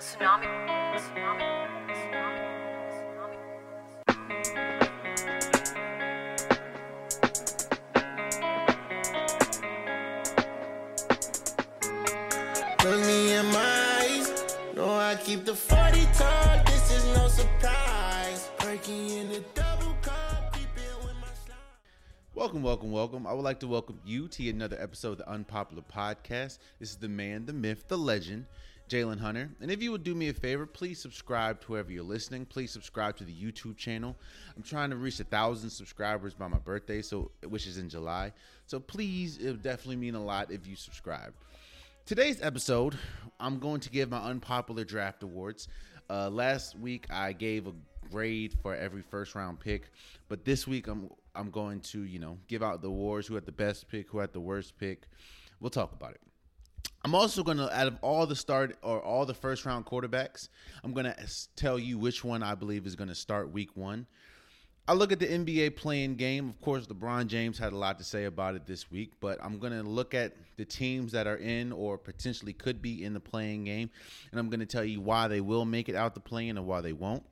tsunami. Tsunami. Tsunami. Tsunami. Look me in my eyes. Know I keep the 40 tall. This is no surprise. Perky in the double cup. Keep it with my slime. Welcome, welcome, welcome. I would like to welcome you to another episode of the Unpopular Podcast. This is the man, the myth, the legend, Jalen Hunter. And if you would do me a favor, please subscribe to wherever you're listening. Please subscribe to the YouTube channel. I'm trying to reach a thousand subscribers by my birthday, so which is in July. So please, it would definitely mean a lot if you subscribe. Today's episode, I'm going to give my unpopular draft awards. Uh, last week I gave a grade for every first round pick, but this week I'm I'm going to you know give out the awards who had the best pick, who had the worst pick. We'll talk about it. I'm also going to, out of all the start or all the first round quarterbacks, I'm going to tell you which one I believe is going to start week one. I look at the NBA playing game. Of course, LeBron James had a lot to say about it this week, but I'm going to look at the teams that are in or potentially could be in the playing game, and I'm going to tell you why they will make it out the playing and why they won't.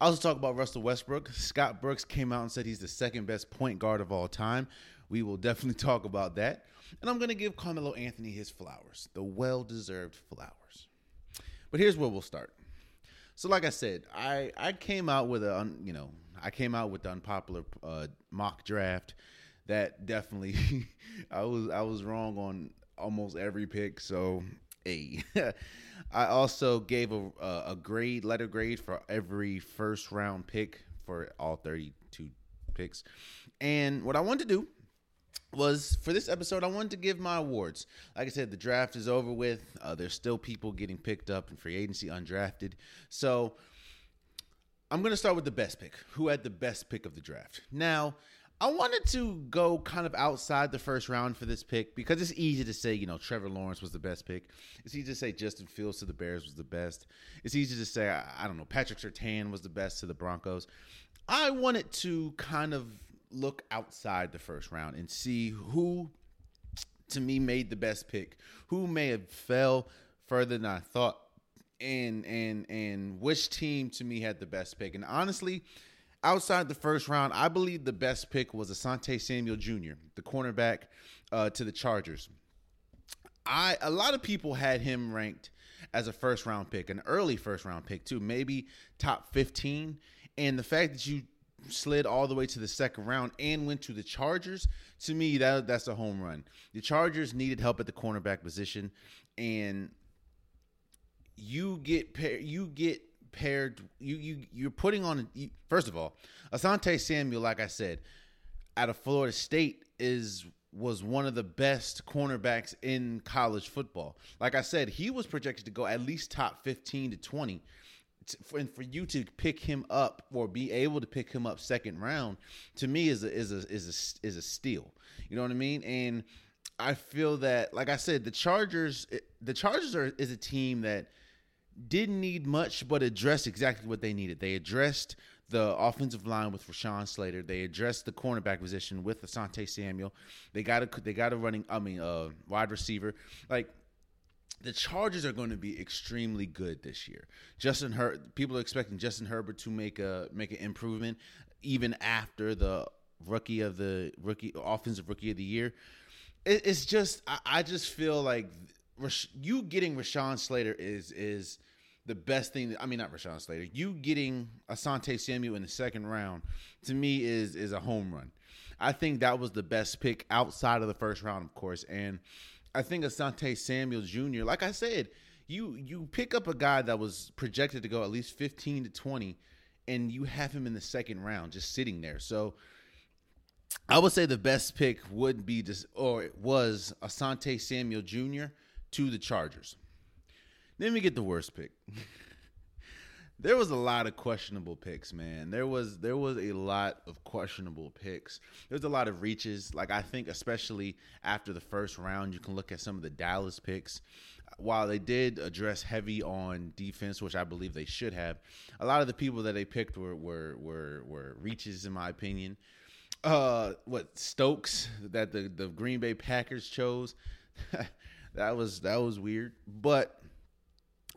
I also talk about Russell Westbrook. Scott Brooks came out and said he's the second best point guard of all time. We will definitely talk about that. And I'm going to give Carmelo Anthony his flowers, the well deserved flowers. But here's where we'll start. So, like I said, I I came out with a you know I came out with the unpopular uh, mock draft that definitely I was I was wrong on almost every pick. So, a I also gave a a a grade letter grade for every first round pick for all 32 picks. And what I wanted to do was for this episode, I wanted to give my awards. Like I said, the draft is over with. Uh, there's still people getting picked up in free agency, undrafted. So I'm going to start with the best pick. Who had the best pick of the draft? Now, I wanted to go kind of outside the first round for this pick because it's easy to say, you know, Trevor Lawrence was the best pick. It's easy to say Justin Fields to the Bears was the best. It's easy to say, I, I don't know, Patrick Surtain was the best to the Broncos. I wanted to kind of look outside the first round and see who to me made the best pick, who may have fell further than I thought, and and and which team to me had the best pick. And honestly, outside the first round, I believe the best pick was Asante Samuel Jr., the cornerback uh, to the Chargers. I a lot of people had him ranked as a first round pick, an early first round pick too, maybe top 15. And the fact that you slid all the way to the second round and went to the Chargers, to me that that's a home run. The Chargers needed help at the cornerback position and you get pair, you get paired you you you're putting on you, first of all, Asante Samuel like I said, out of Florida State is was one of the best cornerbacks in college football. Like I said, he was projected to go at least top 15 to 20 and for you to pick him up or be able to pick him up second round to me is a is a is a is a steal. You know what I mean? And I feel that like I said the Chargers the Chargers are is a team that didn't need much but addressed exactly what they needed. They addressed the offensive line with Rashawn Slater. They addressed the cornerback position with Asante Samuel. They got a they got a running I mean uh wide receiver. Like the Chargers are going to be extremely good this year. Justin Her people are expecting Justin Herbert to make a make an improvement even after the rookie of the rookie offensive rookie of the year. It, it's just I, I just feel like you getting Rashawn Slater is is the best thing. That, I mean, not Rashawn Slater. You getting Asante Samuel in the second round to me is is a home run. I think that was the best pick outside of the first round, of course, and I think Asante Samuel Jr. Like I said, you you pick up a guy that was projected to go at least fifteen to twenty, and you have him in the second round just sitting there. So I would say the best pick would be just or it was Asante Samuel Jr. to the Chargers. Then we get the worst pick. there was a lot of questionable picks, man. There was there was a lot of questionable picks. There's a lot of reaches. Like I think especially after the first round, you can look at some of the Dallas picks. While they did address heavy on defense, which I believe they should have, a lot of the people that they picked were were were, were reaches in my opinion. Uh, what Stokes that the the Green Bay Packers chose, that was that was weird. But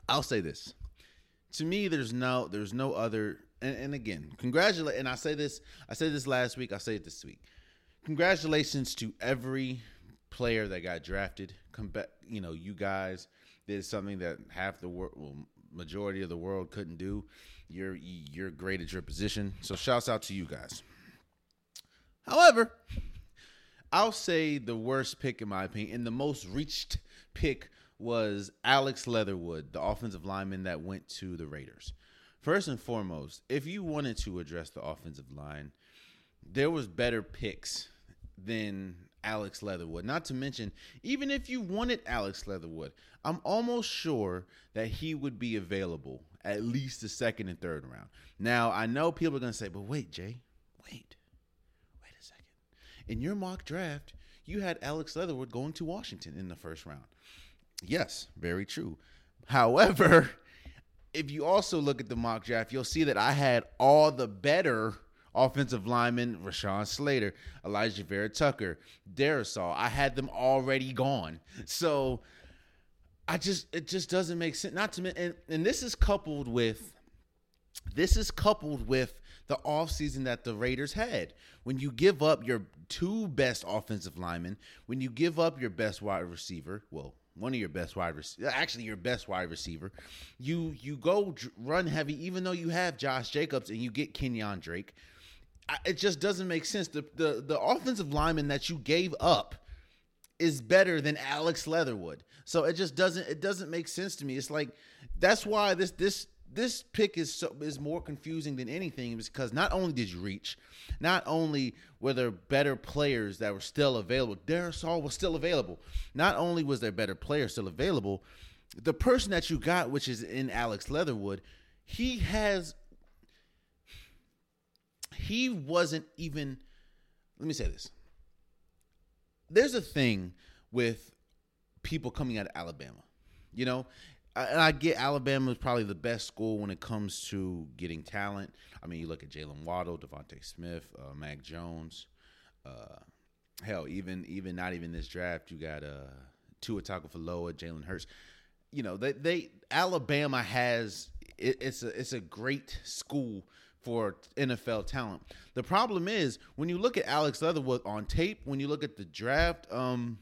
I'll say this. To me, there's no there's no other and, and again, congratulate and I say this, I said this last week, I say it this week. Congratulations to every player that got drafted. Come back, you know, you guys did something that half the world well, majority of the world couldn't do. You're you're great at your position. So shouts out to you guys. However, I'll say the worst pick in my opinion, and the most reached pick was Alex Leatherwood, the offensive lineman that went to the Raiders. First and foremost, if you wanted to address the offensive line, there was better picks than Alex Leatherwood. Not to mention, even if you wanted Alex Leatherwood, I'm almost sure that he would be available at least the second and third round. Now, I know people are going to say, but wait, Jay, wait, wait a second. In your mock draft, you had Alex Leatherwood going to Washington in the first round. Yes, very true. However, if you also look at the mock draft, you'll see that I had all the better offensive linemen, Rashawn Slater, Elijah Vera Tucker, Darrisaw. I had them already gone. So I just it just doesn't make sense. Not to and, and this is coupled with this is coupled with the offseason that the Raiders had. When you give up your two best offensive linemen, when you give up your best wide receiver, well, one of your best wide receivers, actually your best wide receiver, you you go run heavy, even though you have Josh Jacobs and you get Kenyon Drake. It just doesn't make sense. The, the the offensive lineman that you gave up is better than Alex Leatherwood. So it just doesn't it doesn't make sense to me. It's like that's why this this this pick is so, is more confusing than anything because not only did you reach, not only were there better players that were still available, Darrisaw was still available. Not only was there better players still available, the person that you got, which is in Alex Leatherwood, he has he wasn't even let me say this. There's a thing with people coming out of Alabama. You know, and I get Alabama is probably the best school when it comes to getting talent. I mean, you look at Jalen Waddle, DeVonta Smith, uh, Mac Jones. Uh, hell, even even not even this draft, you got uh, Tua Tagovailoa, Jalen Hurts. You know, they they Alabama has it, it's a it's a great school for NFL talent. The problem is when you look at Alex Leatherwood on tape, when you look at the draft, um,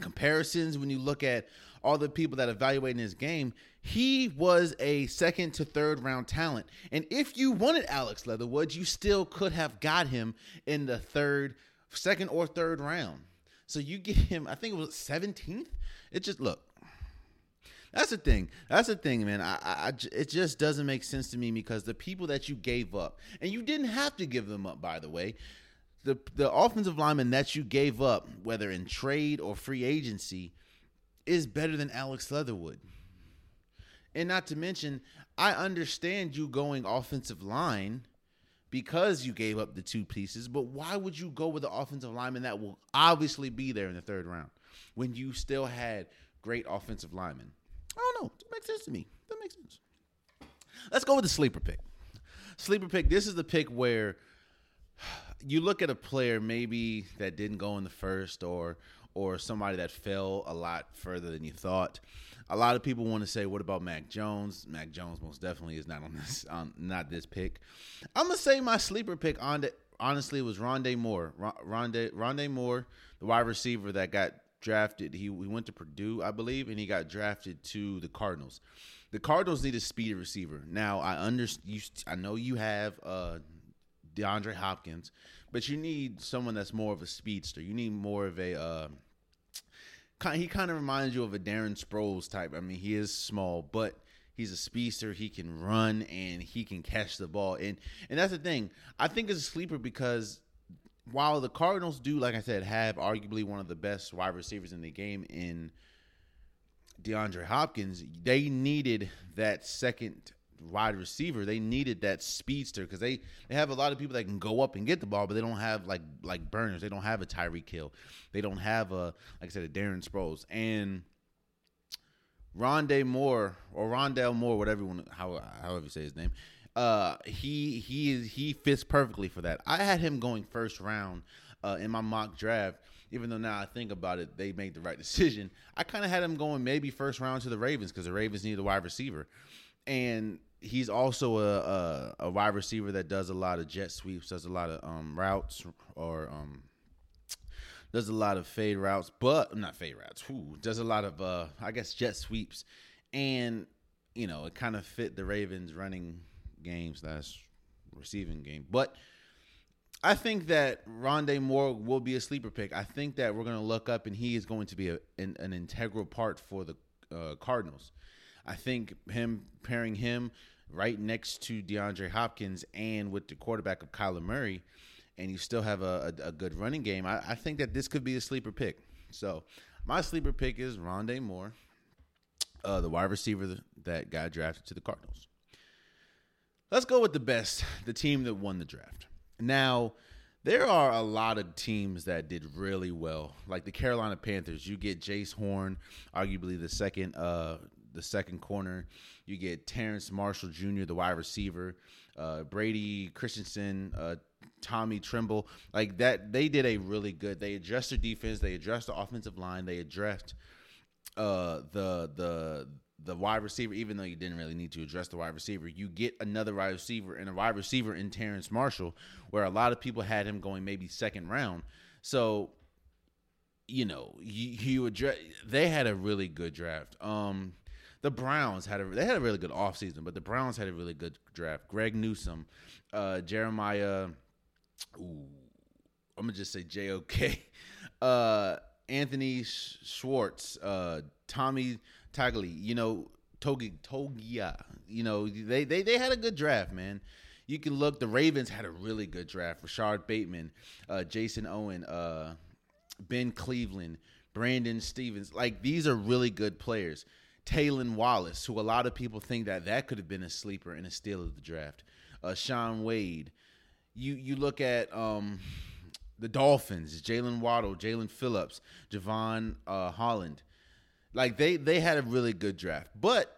comparisons, when you look at all the people that evaluating his game, he was a second to third round talent. And if you wanted Alex Leatherwood, you still could have got him in the third, second or third round. So you get him, I think it was 17th. It just look. That's the thing. That's the thing, man. I, I, it just doesn't make sense to me because the people that you gave up, and you didn't have to give them up, by the way the the offensive lineman that you gave up, whether in trade or free agency, is better than Alex Leatherwood. And not to mention, I understand you going offensive line because you gave up the two pieces, but why would you go with the offensive lineman that will obviously be there in the third round when you still had great offensive linemen? I don't know. It makes sense to me. That makes sense. Let's go with the sleeper pick. Sleeper pick. This is the pick where you look at a player maybe that didn't go in the first or or somebody that fell a lot further than you thought. A lot of people want to say, "What about Mac Jones?" Mac Jones most definitely is not on this not this pick. I'm gonna say my sleeper pick on the, honestly was Rondé Moore. Ron- Rondé Rondé Moore, the wide receiver that got drafted. He, he went to Purdue, I believe, and he got drafted to the Cardinals. The Cardinals need a speedy receiver. Now I understand. I know you have uh, DeAndre Hopkins, but you need someone that's more of a speedster. You need more of a. Uh, he kind of reminds you of a Darren Sproles type. I mean, he is small, but he's a speedster. He can run and he can catch the ball. And and that's the thing. I think it's a sleeper because while the Cardinals do, like I said, have arguably one of the best wide receivers in the game in DeAndre Hopkins, they needed that second wide receiver. They needed that speedster because they, they have a lot of people that can go up and get the ball, but they don't have like like burners. They don't have a Tyreek Hill. They don't have a like I said a Darren Sproles and Rondé Moore or Rondell Moore, whatever you want, how however you say his name. Uh, he he is he fits perfectly for that. I had him going first round uh, in my mock draft even though now I think about it, they made the right decision. I kind of had him going maybe first round to the Ravens because the Ravens need a wide receiver, and he's also a, a a wide receiver that does a lot of jet sweeps, does a lot of um, routes or um, does a lot of fade routes, but not fade routes. Who does a lot of uh, I guess jet sweeps, and you know it kind of fit the Ravens running games slash receiving game, but. I think that Rondé Moore will be a sleeper pick. I think that we're going to look up and he is going to be a, an, an integral part for the uh, Cardinals. I think him pairing him right next to DeAndre Hopkins and with the quarterback of Kyler Murray, and you still have a, a, a good running game. I, I, think that this could be a sleeper pick. So my sleeper pick is Rondé Moore, uh, the wide receiver that got drafted to the Cardinals. Let's go with the best, the team that won the draft. Now, there are a lot of teams that did really well, like the Carolina Panthers. You get Jaycee Horn, arguably the second, uh, the second corner. You get Terrace Marshall Jr., the wide receiver. Uh, Brady Christensen, uh, Tommy Tremble. like that. They did a really good. They addressed their defense. They addressed the offensive line. They addressed uh, the the the wide receiver, even though you didn't really need to address the wide receiver, you get another wide receiver and a wide receiver in Terrace Marshall, where a lot of people had him going maybe second round. So, you know, you, you address. They had a really good draft. Um, the Browns had a they had a really good offseason, but the Browns had a really good draft. Greg Newsome, uh, Jeremiah, ooh, I'm gonna just say J O K, uh, Anthony Schwartz, uh, Tommy Tagley, you know, Togi Togia, you know, they they they had a good draft, man. You can look. The Ravens had a really good draft. Rashod Bateman, uh, Jayson Oweh, uh, Ben Cleveland, Brandon Stephens. Like these are really good players. Tylan Wallace, who a lot of people think that that could have been a sleeper and a steal of the draft. Uh, Shaun Wade. You you look at um, the Dolphins, Jalen Waddle, Jaelan Phillips, Jevon uh, Holland. Like they they had a really good draft. But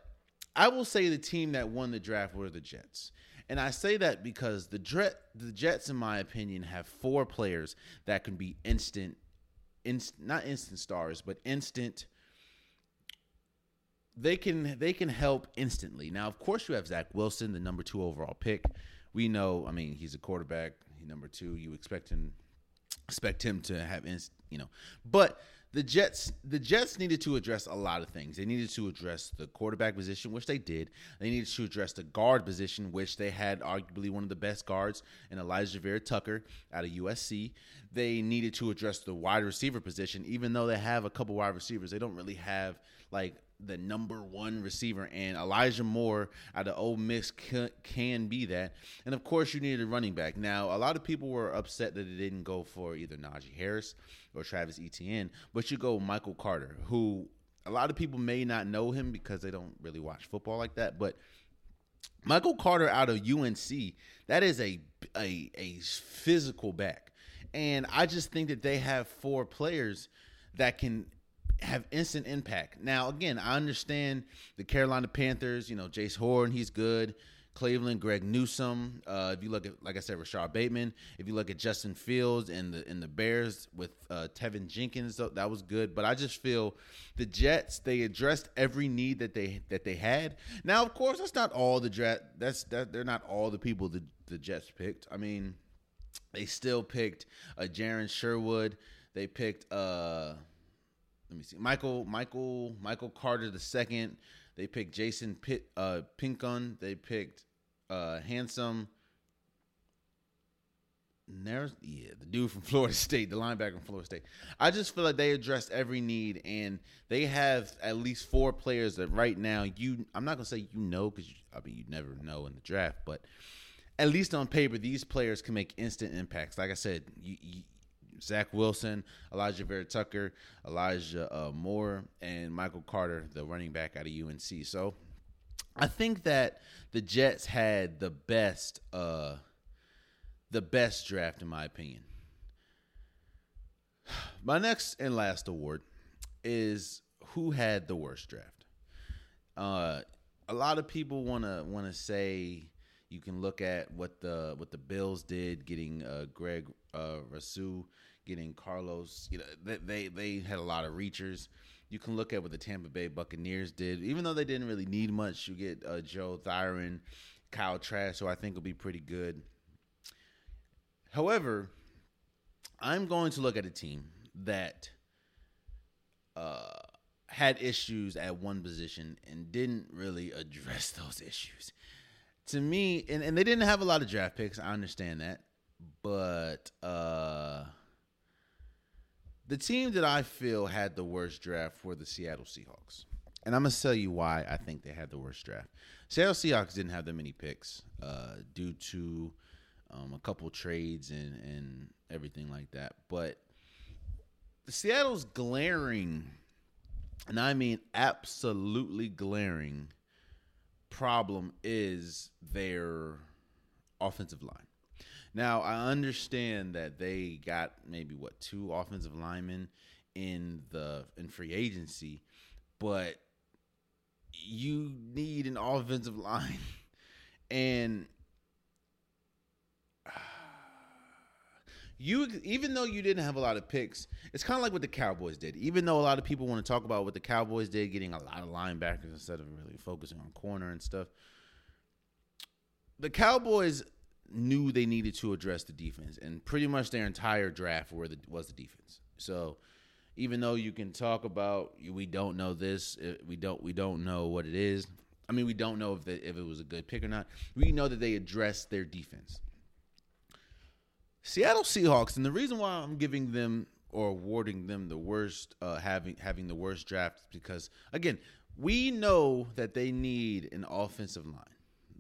I will say the team that won the draft were the Jets. And I say that because the the Jets, in my opinion, have four players that can be instant, inst, not instant stars, but instant. They can they can help instantly. Now, of course, you have Zach Wilson, the number two overall pick. We know, I mean, he's a quarterback. He's number two. You expect him expect him to have, inst, you know, but the Jets the Jets needed to address a lot of things. They needed to address the quarterback position, which they did. They needed to address the guard position, which they had arguably one of the best guards in Elijah Vera-Tucker out of USC. They needed to address the wide receiver position, even though they have a couple wide receivers. They don't really have like the number one receiver, and Elijah Moore out of Ole Miss can, can, be that. And of course, you needed a running back. Now, a lot of people were upset that they didn't go for either Najee Harris or Travis Etienne, but you go Michael Carter, who a lot of people may not know him because they don't really watch football like that, but Michael Carter out of UNC, that is a a, a physical back. And I just think that they have four players that can have instant impact. Now, again, I understand the Carolina Panthers. You know, Jaycee Horn, he's good. Cleveland, Greg Newsome. Uh, if you look at, like I said, Rashod Bateman. If you look at Justin Fields and the and the Bears with uh, Teven Jenkins, that was good. But I just feel the Jets they addressed every need that they that they had. Now, of course, that's not all the draft. That's that they're not all the people the the Jets picked. I mean, they still picked uh, Jaron Sherwood. They picked. uh let me see. Michael Michael Michael Carter the second. They picked Jason Pitt uh Pinkun. They picked uh handsome there's yeah, the dude from Florida State, the linebacker from Florida State. I just feel like they addressed every need, and they have at least four players that right now you. I'm not gonna say you know because I mean you never know in the draft, but at least on paper, these players can make instant impacts. Like I said, you, you, Zach Wilson, Elijah Vera-Tucker, Elijah uh, Moore, and Michael Carter, the running back out of UNC. So I think that the Jets had the best, uh, the best draft in my opinion. My next and last award is who had the worst draft. Uh, a lot of people want to want to say you can look at what the what the Bills did, getting uh, Greg uh, Rousseau getting Carlos. You know, they they, they had a lot of reachers. You can look at what the Tampa Bay Buccaneers did, even though they didn't really need much. You get uh, Joe Tryon, Kyle Trask, who I think will be pretty good. However, I'm going to look at a team that uh, had issues at one position and didn't really address those issues. To me, and, and they didn't have a lot of draft picks. I understand that. But uh, the team that I feel had the worst draft were the Seattle Seahawks. And I'm to tell you why I think they had the worst draft. Seattle Seahawks didn't have that many picks uh, due to um, a couple trades and, and everything like that. But Seattle's glaring, and I mean absolutely glaring, problem is their offensive line. Now, I understand that they got maybe what two offensive linemen in the in free agency, but you need an offensive line. And you even though you didn't have a lot of picks, it's kind of like what the Cowboys did. Even though a lot of people want to talk about what the Cowboys did, getting a lot of linebackers instead of really focusing on corner and stuff. The Cowboys knew they needed to address the defense, and pretty much their entire draft were the, was the defense. So even though you can talk about we don't know this, uh, we don't we don't know what it is. I mean, we don't know if the, if it was a good pick or not. We know that they addressed their defense. Seattle Seahawks, and the reason why I'm giving them or awarding them the worst, uh, having having the worst draft, is because again, we know that they need an offensive line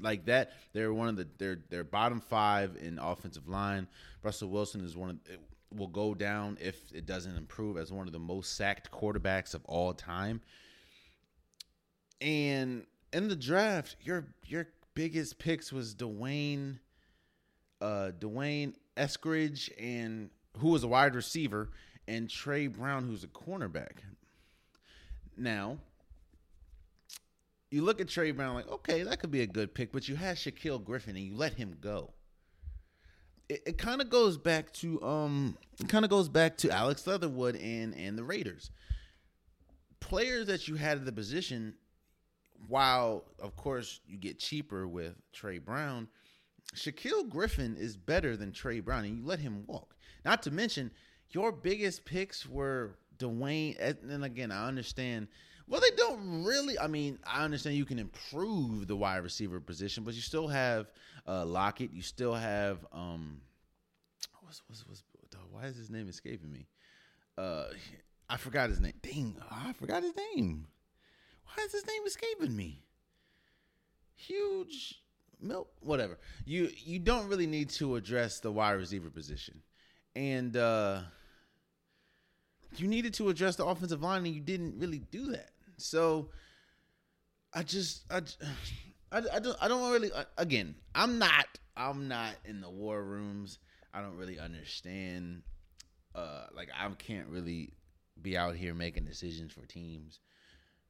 like that. They're one of the they're they're bottom five in offensive line. Russell Wilson is one of will go down if it doesn't improve as one of the most sacked quarterbacks of all time. And in the draft, your your biggest picks was Dwayne, uh, D'Wayne Eskridge, and who was a wide receiver, and Tre Brown, who's a cornerback. Now, you look at Tre Brown like, okay, that could be a good pick, but you had Shaquill Griffin and you let him go. It, it kind of goes back to um, kind of goes back to Alex Leatherwood and and the Raiders. Players that you had at the position, while of course you get cheaper with Tre Brown, Shaquill Griffin is better than Tre Brown, and you let him walk. Not to mention, your biggest picks were Dwayne. And again, I understand well, they don't really. I mean, I understand you can improve the wide receiver position, but you still have uh, Lockett. You still have um, what's what's what's why is his name escaping me? Uh, I forgot his name. Dang, I forgot his name. Why is his name escaping me? Huge milk, whatever. You you don't really need to address the wide receiver position, and uh, you needed to address the offensive line, and you didn't really do that. So I just I I, I don't I don't really again I'm not I'm not in the war rooms. I don't really understand. Uh, like I can't really be out here making decisions for teams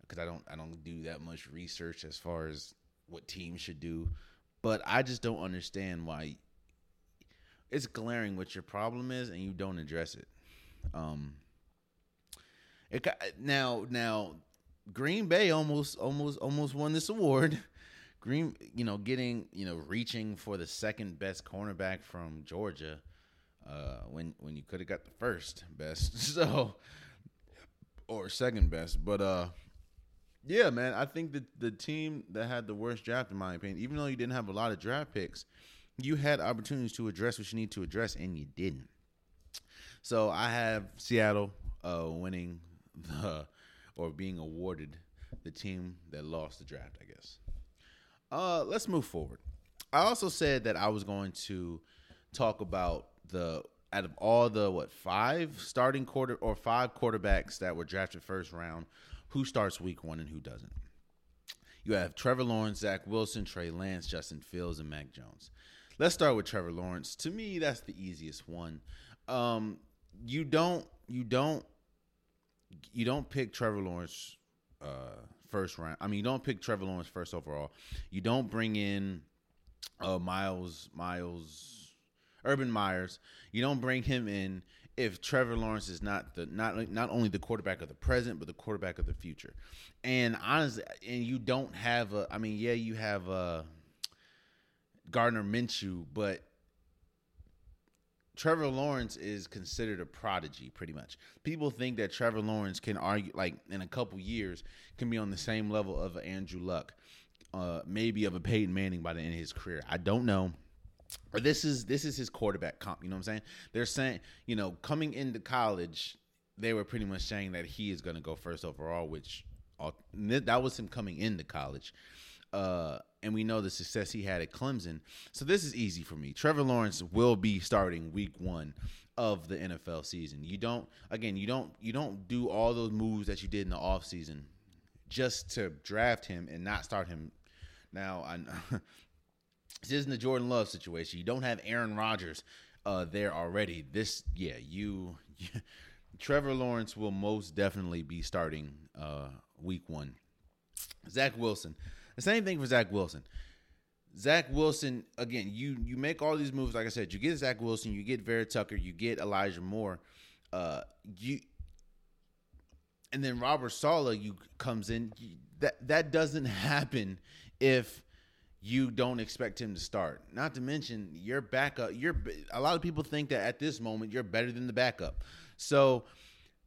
because I don't I don't do that much research as far as what teams should do. But I just don't understand why it's glaring what your problem is and you don't address it. Um, it now now Green Bay almost almost almost won this award. Green, you know, getting you know reaching for the second best cornerback from Georgia, uh, when when you could have got the first best, so or second best. But uh, yeah, man, I think that the team that had the worst draft, in my opinion, even though you didn't have a lot of draft picks, you had opportunities to address what you need to address, and you didn't. So I have Seattle uh, winning the or being awarded the team that lost the draft, I guess. Uh, let's move forward. I also said that I was going to talk about the out of all the what five starting quarter or five quarterbacks that were drafted first round, who starts week one and who doesn't. You have Trevor Lawrence, Zach Wilson, Trey Lance, Justin Fields, and Mac Jones. Let's start with Trevor Lawrence. To me, that's the easiest one. Um, you don't you don't you don't pick Trevor Lawrence uh, first round. I mean, you don't pick Trevor Lawrence first overall. You don't bring in uh, Miles Miles Urban Myers. You don't bring him in if Trevor Lawrence is not the not not only the quarterback of the present, but the quarterback of the future. And honestly, and you don't have a. I mean, yeah, you have a Gardner Minshew, but Trevor Lawrence is considered a prodigy, pretty much. People think that Trevor Lawrence can argue, like in a couple years, can be on the same level of Andrew Luck, uh, maybe of a Peyton Manning by the end of his career. I don't know. Or this is this is his quarterback comp. You know what I'm saying? They're saying, you know, coming into college, they were pretty much saying that he is going to go first overall, which uh, that was him coming into college. Uh, and we know the success he had at Clemson. So this is easy for me. Trevor Lawrence will be starting week 1 of the NFL season. You don't again, you don't you don't do all those moves that you did in the offseason just to draft him and not start him. Now, I this isn't the Jordan Love situation. You don't have Aaron Rodgers uh, there already. This yeah, you, you Trevor Lawrence will most definitely be starting uh, week 1. Zach Wilson the same thing for Zach Wilson. Zach Wilson, again, you you make all these moves. Like I said, you get Zach Wilson, you get Vera Tucker, you get Elijah Moore, uh, you, and then Robert Saleh you comes in. That that doesn't happen if you don't expect him to start. Not to mention your backup. You're a lot of people think that at this moment you're better than the backup. So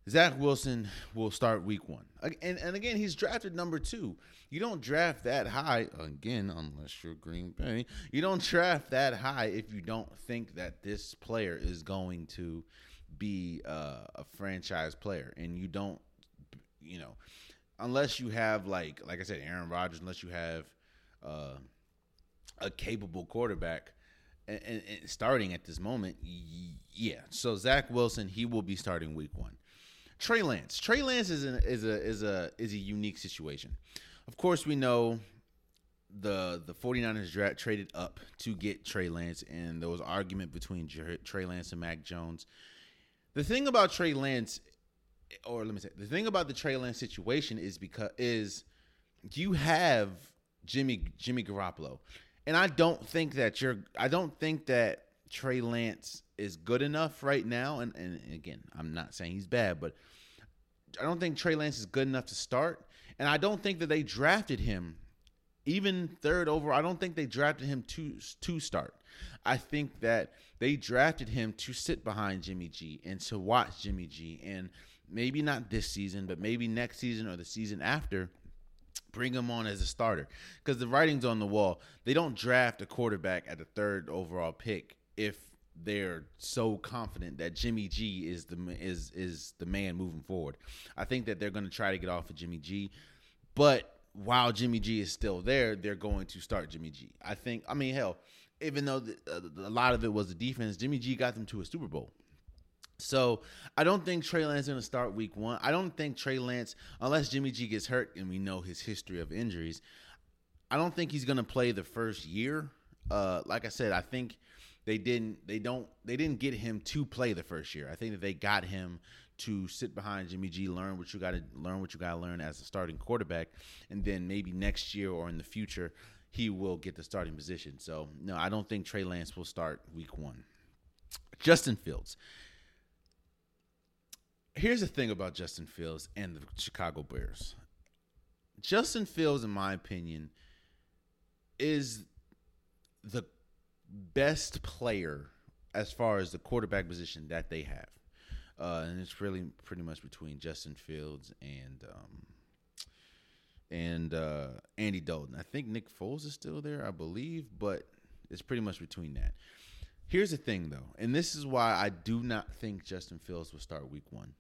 Zach Wilson will start week one. And, and again, he's drafted number two. You don't draft that high, again, unless you're Green Bay. You don't draft that high if you don't think that this player is going to be uh, a franchise player. And you don't, you know, unless you have, like, like I said, Aaron Rodgers, unless you have uh, a capable quarterback. And, and, and starting at this moment, yeah. So Zach Wilson, he will be starting week one. Trey Lance. Trey Lance is a is a is a is a unique situation. Of course, we know the the 49ers dra- traded up to get Trey Lance, and there was argument between Trey Lance and Mac Jones. The thing about Trey Lance, or let me say, the thing about the Trey Lance situation is because is you have Jimmy Jimmy Garoppolo, and I don't think that you're. I don't think that Trey Lance is good enough right now. And, and again, I'm not saying he's bad, but I don't think Trey Lance is good enough to start. And I don't think that they drafted him even third over. I don't think they drafted him to to start. I think that they drafted him to sit behind Jimmy G and to watch Jimmy G and maybe not this season, but maybe next season or the season after bring him on as a starter because the writing's on the wall. They don't draft a quarterback at the third overall pick if they're so confident that Jimmy G is the is is the man moving forward. I think that they're going to try to get off of Jimmy G, but while Jimmy G is still there, they're going to start Jimmy G. I think. I mean, hell, even though the, uh, a lot of it was the defense, Jimmy G got them to a Super Bowl. So I don't think Trey Lance is going to start Week One. I don't think Trey Lance, unless Jimmy G gets hurt, and we know his history of injuries, I don't think he's going to play the first year. Uh, like I said, I think they didn't they don't they didn't get him to play the first year. I think that they got him to sit behind Jimmy G, learn what you got to learn what you got to learn as a starting quarterback, and then maybe next year or in the future he will get the starting position. So no, I don't think Trey Lance will start Week One. Justin Fields. Here's the thing about Justin Fields and the Chicago Bears. Justin Fields, in my opinion, is the best player as far as the quarterback position that they have. Uh, and it's really pretty much between Justin Fields and um, and uh, Andy Dalton. I think Nick Foles is still there, I believe, but it's pretty much between that. Here's the thing, though, and this is why I do not think Justin Fields will start Week One.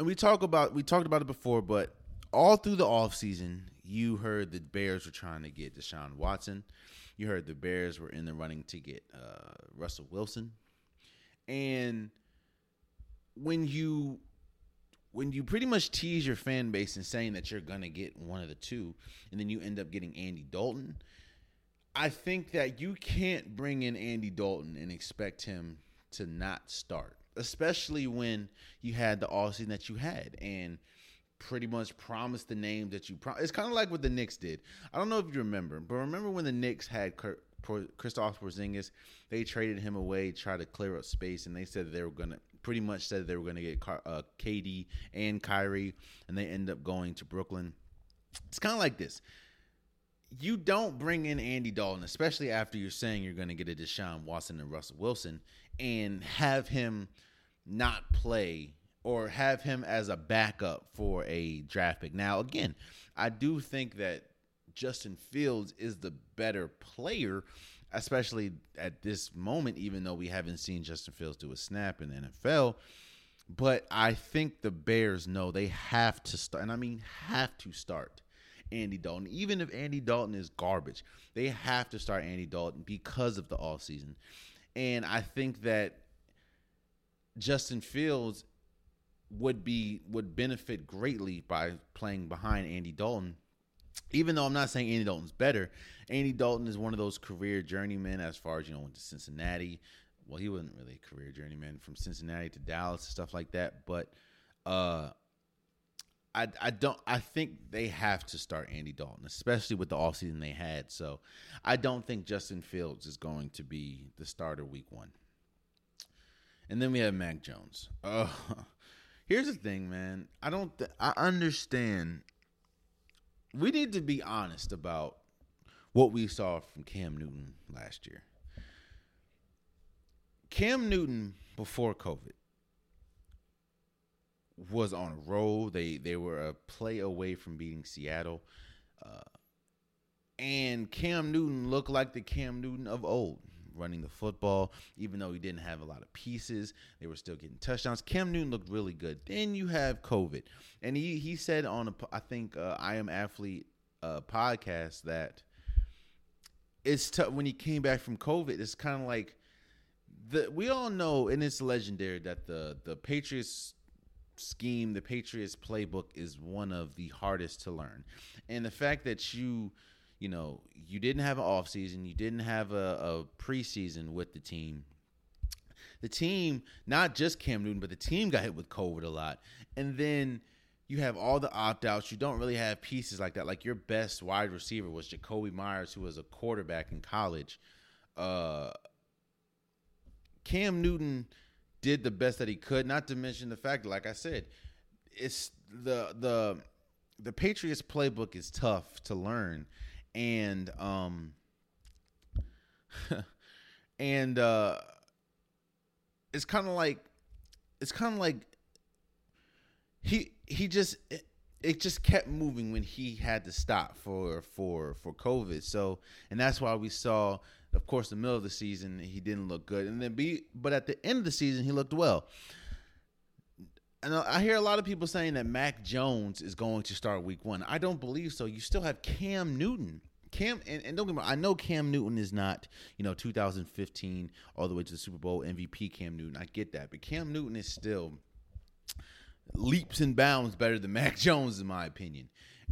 And we talk about we talked about it before, but all through the offseason, you heard the Bears were trying to get Deshaun Watson. You heard the Bears were in the running to get uh, Russell Wilson. And when you when you pretty much tease your fan base and saying that you're gonna get one of the two, and then you end up getting Andy Dalton, I think that you can't bring in Andy Dalton and expect him to not start, especially when you had the offseason that you had. And pretty much promised the name that you pro- it's kind of like what the Knicks did. I don't know if you remember, but remember when the Knicks had Kristaps Porzingis. They traded him away, tried to clear up space, and they said they were gonna pretty much said they were gonna get Car- uh, KD and Kyrie, and they end up going to Brooklyn. It's kind of like this. You don't bring in Andy Dalton, especially after you're saying you're going to get a Deshaun Watson and Russell Wilson, and have him not play or have him as a backup for a draft pick. Now, again, I do think that Justin Fields is the better player, especially at this moment, even though we haven't seen Justin Fields do a snap in the NFL. But I think the Bears know they have to start, and I mean have to start Andy Dalton. Even if Andy Dalton is garbage, they have to start Andy Dalton because of the off season. And I think that Justin Fields would be would benefit greatly by playing behind Andy Dalton. Even though I'm not saying Andy Dalton's better, Andy Dalton is one of those career journeymen as far as you know went to Cincinnati. Well, he wasn't really a career journeyman from Cincinnati to Dallas and stuff like that, but uh I I don't I think they have to start Andy Dalton, especially with the offseason they had. So I don't think Justin Fields is going to be the starter week one. And then we have Mac Jones. Uh, here's the thing, man. I don't. Th- I understand. We need to be honest about what we saw from Cam Newton last year. Cam Newton before COVID was on a roll. They they were a play away from beating Seattle, uh, and Cam Newton looked like the Cam Newton of old, running the football. Even though he didn't have a lot of pieces, they were still getting touchdowns. Cam Newton looked really good. Then you have COVID, and he he said on a I think uh, I am athlete uh, podcast that it's tough when he came back from COVID. It's kind of like the we all know, and it's legendary that the the Patriots scheme, the Patriots playbook is one of the hardest to learn. And the fact that you, you know, you didn't have an offseason, you didn't have a, a preseason with the team. The team, not just Cam Newton, but the team got hit with COVID a lot. And then you have all the opt outs. You don't really have pieces like that. Like your best wide receiver was Jakobi Meyers, who was a quarterback in college. Uh, Cam Newton did the best that he could. Not to mention the fact, like I said, it's the the the Patriots playbook is tough to learn, and um, and uh, it's kind of like it's kind of like he he just it, it just kept moving when he had to stop for for for COVID. So and that's why we saw, of course, the middle of the season he didn't look good, and then be but at the end of the season he looked well. And I hear a lot of people saying that Mac Jones is going to start Week One. I don't believe so. You still have Cam Newton. Cam and, and don't get me wrong, I know Cam Newton is not, you know, 2015 all the way to the Super Bowl MVP Cam Newton. I get that. But Cam Newton is still leaps and bounds better than Mac Jones, in my opinion.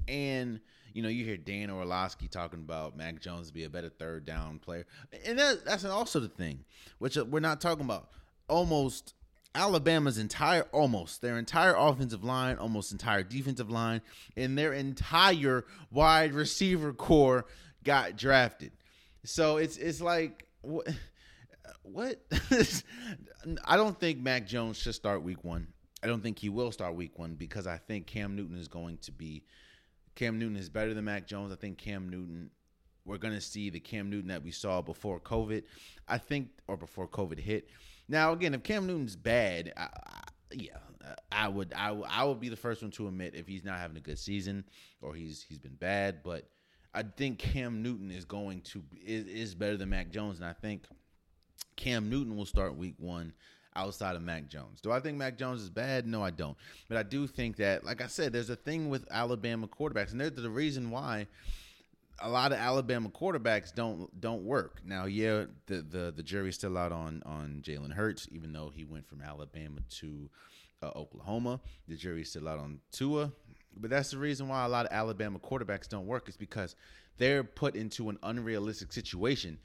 And you know, you hear Dan Orlovsky talking about Mac Jones be a better third down player, and that, that's also the thing, which uh, we're not talking about. Almost Alabama's entire, almost their entire offensive line, almost entire defensive line, and their entire wide receiver core got drafted. So it's it's like what what I don't think Mac Jones should start week one. I don't think he will start week one because I think Cam Newton is going to be Cam Newton is better than Mac Jones. I think Cam Newton we're going to see the Cam Newton that we saw before COVID. I think or before COVID hit. Now again, if Cam Newton's bad, I, I, yeah, I would I, would- I would be the first one to admit if he's not having a good season or he's he's been bad, but I think Cam Newton is going to is, is better than Mac Jones and I think Cam Newton will start week 1 outside of Mac Jones. Do I think Mac Jones is bad? No, I don't. But I do think that, like I said, there's a thing with Alabama quarterbacks, and there's the reason why a lot of Alabama quarterbacks don't don't work. Now, yeah, the the, the jury's still out on on Jalen Hurts, even though he went from Alabama to uh, Oklahoma. The jury's still out on Tua, but that's the reason why a lot of Alabama quarterbacks don't work is because they're put into an unrealistic situation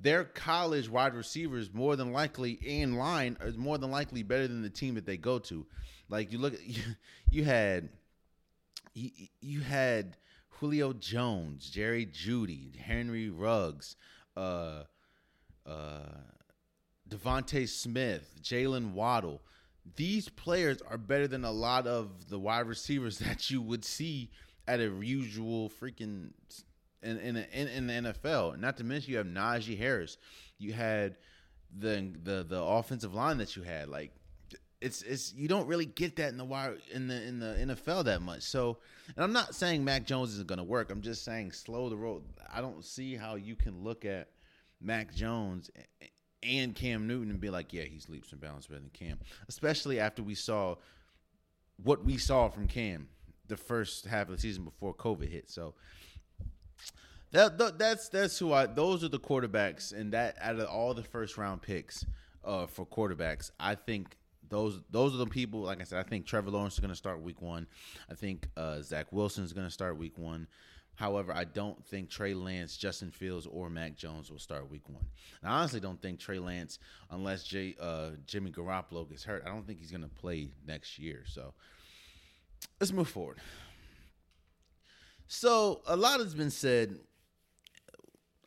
their college wide receivers more than likely in line are more than likely better than the team that they go to. Like you look you, you had you, you had Julio Jones, Jerry Jeudy, Henry Ruggs, uh, uh, DeVonta Smith, Jalen Waddle. These players are better than a lot of the wide receivers that you would see at a usual freaking in in, in, in the NFL. Not to mention you have Najee Harris. You had the the the offensive line that you had. Like it's it's you don't really get that in the wire in the in the NFL that much. So, and I'm not saying Mac Jones isn't going to work. I'm just saying slow the road. I don't see how you can look at Mac Jones and Cam Newton and be like, yeah, he's leaps and bounds better than Cam, especially after we saw what we saw from Cam the first half of the season before COVID hit. So that, that that's that's who I. Those are the quarterbacks, and that out of all the first round picks uh, for quarterbacks, I think those those are the people. Like I said, I think Trevor Lawrence is going to start week one. I think uh, Zach Wilson is going to start week one. However, I don't think Trey Lance, Justin Fields, or Mac Jones will start week one. And I honestly don't think Trey Lance, unless uh, Jimmy Garoppolo gets hurt, I don't think he's going to play next year. So let's move forward. So a lot has been said.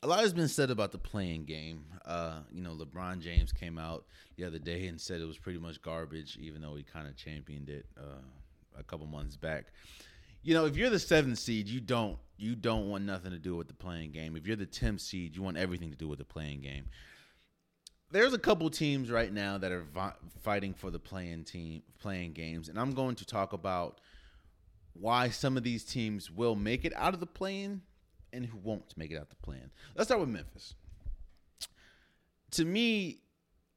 A lot has been said about the play-in game. Uh, you know, LeBron James came out the other day and said it was pretty much garbage, even though he kind of championed it uh, a couple months back. You know, if you're the seventh seed, you don't you don't want nothing to do with the play-in game. If you're the tenth seed, you want everything to do with the play-in game. There's a couple teams right now that are vi- fighting for the playing team playing games, and I'm going to talk about why some of these teams will make it out of the play-in and who won't make it out the play-in. Let's start with Memphis. To me,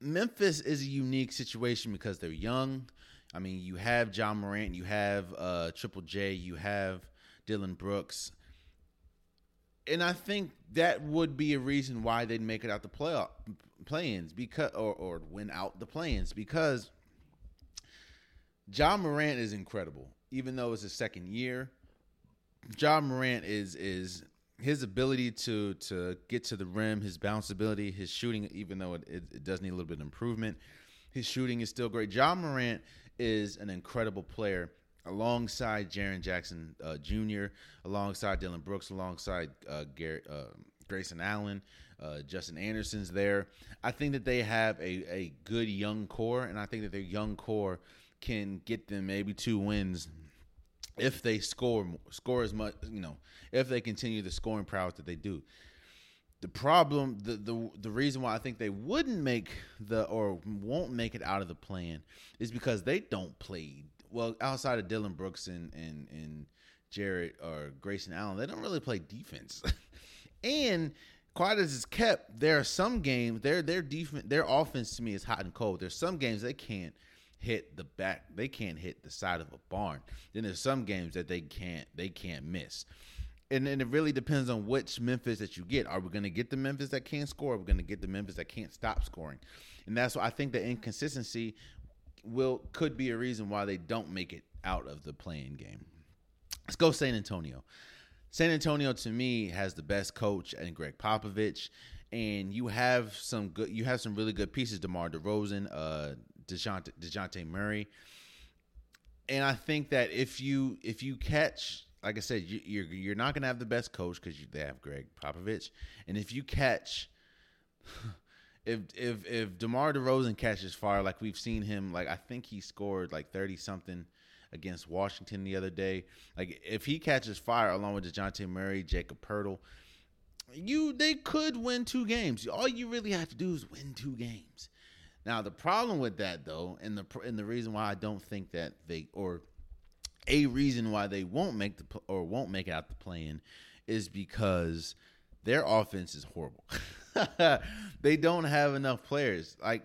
Memphis is a unique situation because they're young. I mean, you have Ja Morant, you have uh, Triple J, you have Dillon Brooks, and I think that would be a reason why they'd make it out the playoff play-ins because or or win out the play-ins because Ja Morant is incredible. Even though it's his second year, Ja Morant is is his ability to to get to the rim, his bounce ability, his shooting, even though it, it, it does need a little bit of improvement, his shooting is still great. Ja Morant is an incredible player alongside Jaren Jackson uh, Jr., alongside Dillon Brooks, alongside uh, Garrett, uh, Grayson Allen, uh, Justin Anderson's there. I think that they have a, a good young core, and I think that their young core can get them maybe two wins if they score score as much, you know, if they continue the scoring prowess that they do. The problem, the the the reason why I think they wouldn't make the or won't make it out of the plan is because they don't play well outside of Dillon Brooks and and and Jarrett or Grayson Allen. They don't really play defense, and quiet as it's kept, there are some games their their defense their offense to me is hot and cold. There's some games they can't hit the back they can't hit the side of a barn. Then there's some games that they can't they can't miss. And then it really depends on which memphis that you get. Are we going to get the memphis that can't score? Are we going to get the memphis that can't stop scoring? And that's why i think the inconsistency will could be a reason why they don't make it out of the play-in game. Let's go san antonio. San antonio to me has the best coach and Gregg Popovich. And you have some good you have some really good pieces demar DeRozan, uh DeJounte, DeJounte Murray. And I think that if you if you catch, like I said, you, you're you're not gonna have the best coach because they have Gregg Popovich, and if you catch, if if if Demar Derozan catches fire, like we've seen him, like I think he scored like thirty something against Washington the other day. Like if he catches fire along with Dejounte Murray, Jakob Poeltl, you they could win two games. All you really have to do is win two games. Now the problem with that though, and the and the reason why I don't think that they or a reason why they won't make the or won't make out the play-in is because their offense is horrible. they don't have enough players. Like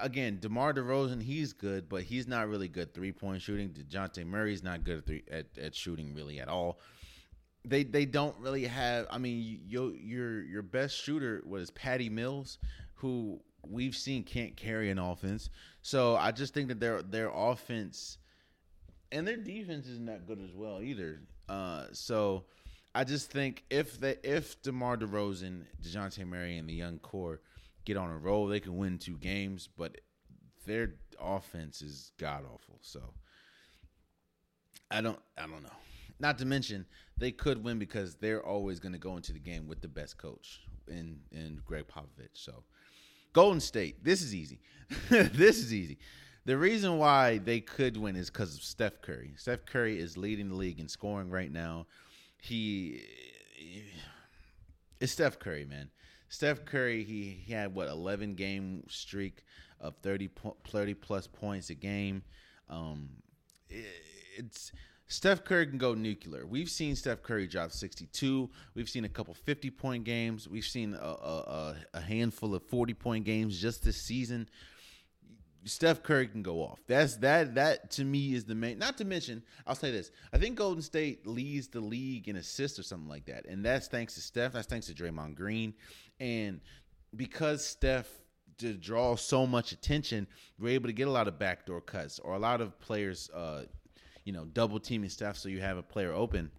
again, DeMar DeRozan, he's good, but he's not really good three point shooting. Dejounte Murray's not good at, three, at, at shooting really at all. They they don't really have. I mean, your your your best shooter was Patty Mills, who we've seen can't carry an offense. So I just think that their their offense and their defense isn't that good as well either. Uh, so I just think if they if DeMar DeRozan, Dejounte Murray, and the young core get on a roll, they can win two games. But their offense is god awful. So I don't I don't know. not to mention they could win because they're always going to go into the game with the best coach in in Gregg Popovich. So Golden State, this is easy. this is easy. The reason why they could win is because of Steph Curry. Steph Curry is leading the league in scoring right now. He it's Steph Curry, man. Steph Curry, he, he had what 11 game streak of 30 30 plus points a game. Um, it, it's Steph Curry can go nuclear. We've seen Steph Curry drop 62. We've seen a couple 50 point games. We've seen a, a, a handful of 40 point games just this season. Steph Curry can go off. That's that that to me is the main. Not to mention, I'll say this: I think Golden State leads the league in assists or something like that, and that's thanks to Steph. That's thanks to Draymond Green, and because Steph to draw so much attention, we're able to get a lot of backdoor cuts or a lot of players, uh, you know, double teaming Steph so you have a player open.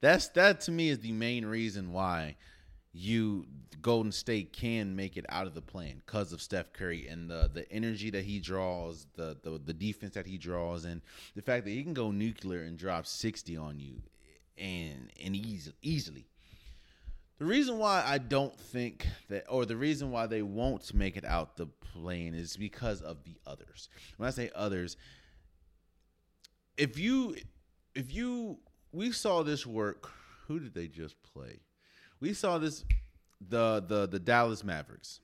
That's that to me is the main reason why you Golden State can make it out of the plane because of Steph Curry and the the energy that he draws, the, the the defense that he draws, and the fact that he can go nuclear and drop sixty on you, and and easy, easily. The reason why I don't think that, or the reason why they won't make it out the plane, is because of the others. When I say others, if you if you we saw this work, who did they just play? We saw this the the the Dallas Mavericks.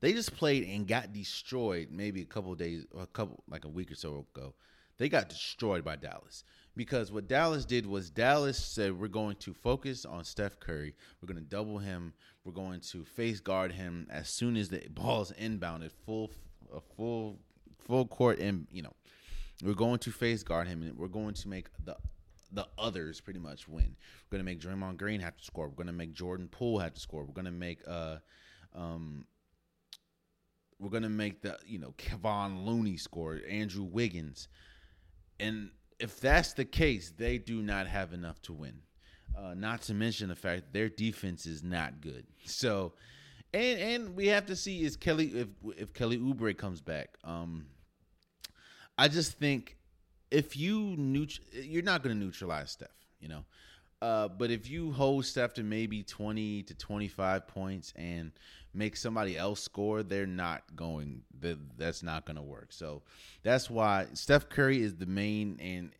They just played and got destroyed maybe a couple days a couple like a week or so ago. They got destroyed by Dallas because what Dallas did was Dallas said we're going to focus on Steph Curry. We're going to double him. We're going to face guard him as soon as the ball is inbounded, full a full full court and you know we're going to face guard him and we're going to make the the others pretty much win. We're gonna make Draymond Green have to score. We're gonna make Jordan Poole have to score. We're gonna make uh um we're gonna make the you know Kevon Looney score, Andrew Wiggins, and if that's the case, they do not have enough to win. Uh, not to mention the fact their defense is not good. So, and and we have to see is Kelly if if Kelly Oubre comes back. Um, I just think if you neut- you're not going to neutralize Steph, you know. Uh, but if you hold Steph to maybe 20 to 25 points and make somebody else score, they're not going. That's not going to work. So that's why Steph Curry is the main and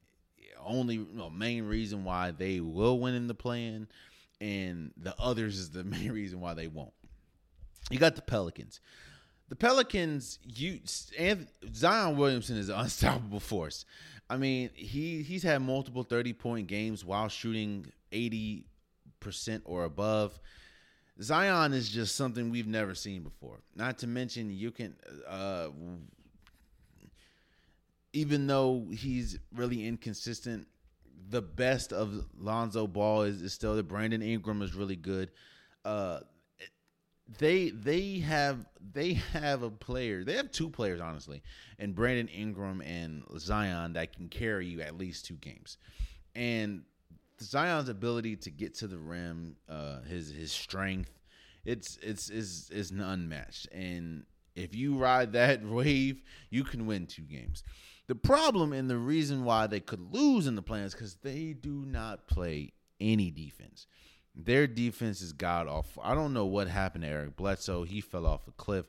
only main reason why they will win in the plan, and the others is the main reason why they won't. You got the Pelicans. The Pelicans, you and Zion Williamson is an unstoppable force. I mean, he he's had multiple 30 point games while shooting 80% or above. Zion is just something we've never seen before. Not to mention you can uh even though he's really inconsistent, the best of Lonzo Ball is, is still the Brandon Ingram is really good. Uh they they have they have a player. They have two players honestly, and Brandon Ingram and Zion that can carry you at least two games. And Zion's ability to get to the rim, uh, his his strength, it's it's is is unmatched. And if you ride that wave, you can win two games. The problem and the reason why they could lose in the plans because they do not play any defense. Their defense is god awful. I don't know what happened to Eric Bledsoe. He fell off a cliff.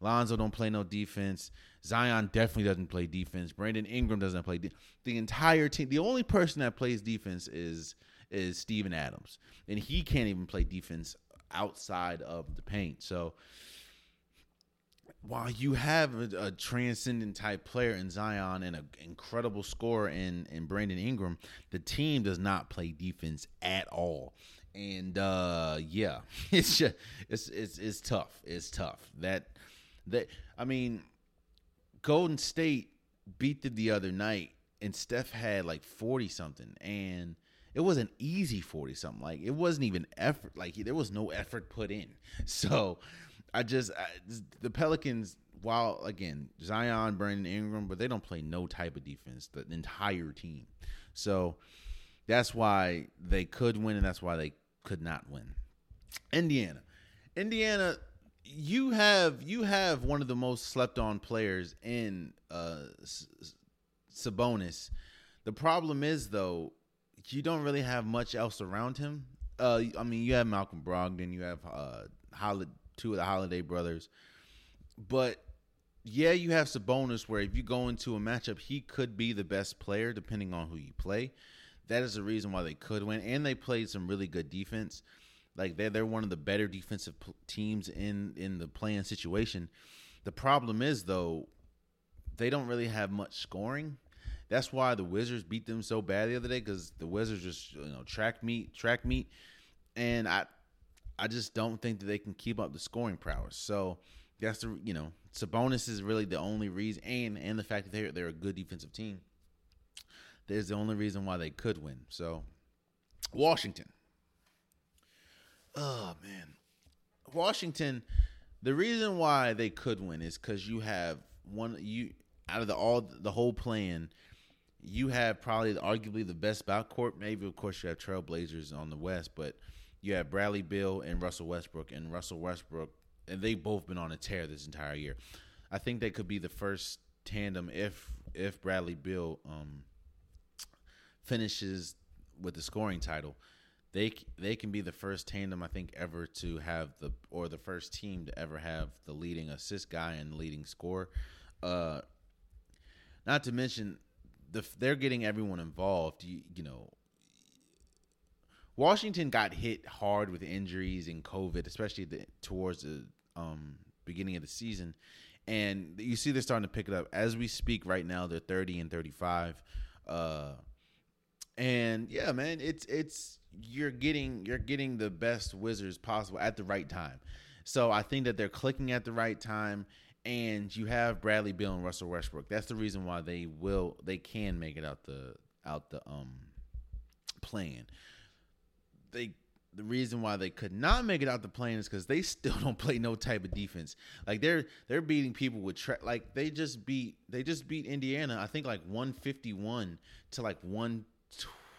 Lonzo don't play no defense. Zion definitely doesn't play defense. Brandon Ingram doesn't play. De- the entire team. The only person that plays defense is is Steven Adams, and he can't even play defense outside of the paint. So while you have a, a transcendent type player in Zion and an incredible scorer in in Brandon Ingram, the team does not play defense at all and uh yeah it's just it's it's it's tough. It's tough. That that i mean golden state beat them the other night and steph had like 40 something and it was an easy 40 something like it wasn't even effort like there was no effort put in. So i just I, the pelicans while again zion brandon ingram but they don't play no type of defense the entire team. So that's why they could win and that's why they could not win. Indiana. Indiana, you have you have one of the most slept on players in uh Sabonis The problem is though, you don't really have much else around him. Uh, I mean, you have Malcolm Brogdon, you have uh, Hol- two of the Holiday brothers, but yeah, you have Sabonis. Where if you go into a matchup, he could be the best player depending on who you play. That is the reason why they could win, and they played some really good defense. Like they're they're one of the better defensive teams in in the playing situation. The problem is though, they don't really have much scoring. That's why the Wizards beat them so bad the other day because the Wizards just you know track meet track meet, and I I just don't think that they can keep up the scoring prowess. So that's the you know Sabonis is really the only reason, and and the fact that they're they're a good defensive team. There's the only reason why they could win. So Washington. Oh man, Washington. The reason why they could win is because you have one you out of the all the whole plan. You have probably arguably the best backcourt. Maybe of course you have Trailblazers on the West, but you have Bradley Beal and Russell Westbrook, and Russell Westbrook, and they've both been on a tear this entire year. I think they could be the first tandem if if Bradley Beal um, finishes with the scoring title. They they can be the first tandem I think ever to have the or the first team to ever have the leading assist guy and leading score. Uh, not to mention the they're getting everyone involved. You, you know, Washington got hit hard with injuries and COVID, especially the, towards the um, beginning of the season. And you see they're starting to pick it up as we speak right now. They're 30 and 35. Uh, and yeah, man, it's it's you're getting you're getting the best Wizards possible at the right time. So I think that they're clicking at the right time, and you have Bradley Beal and Russell Westbrook. That's the reason why they will they can make it out the out the um plan. They the reason why they could not make it out the plane is because they still don't play no type of defense. Like they're they're beating people with tra- like they just beat they just beat Indiana. I think like one fifty one to like one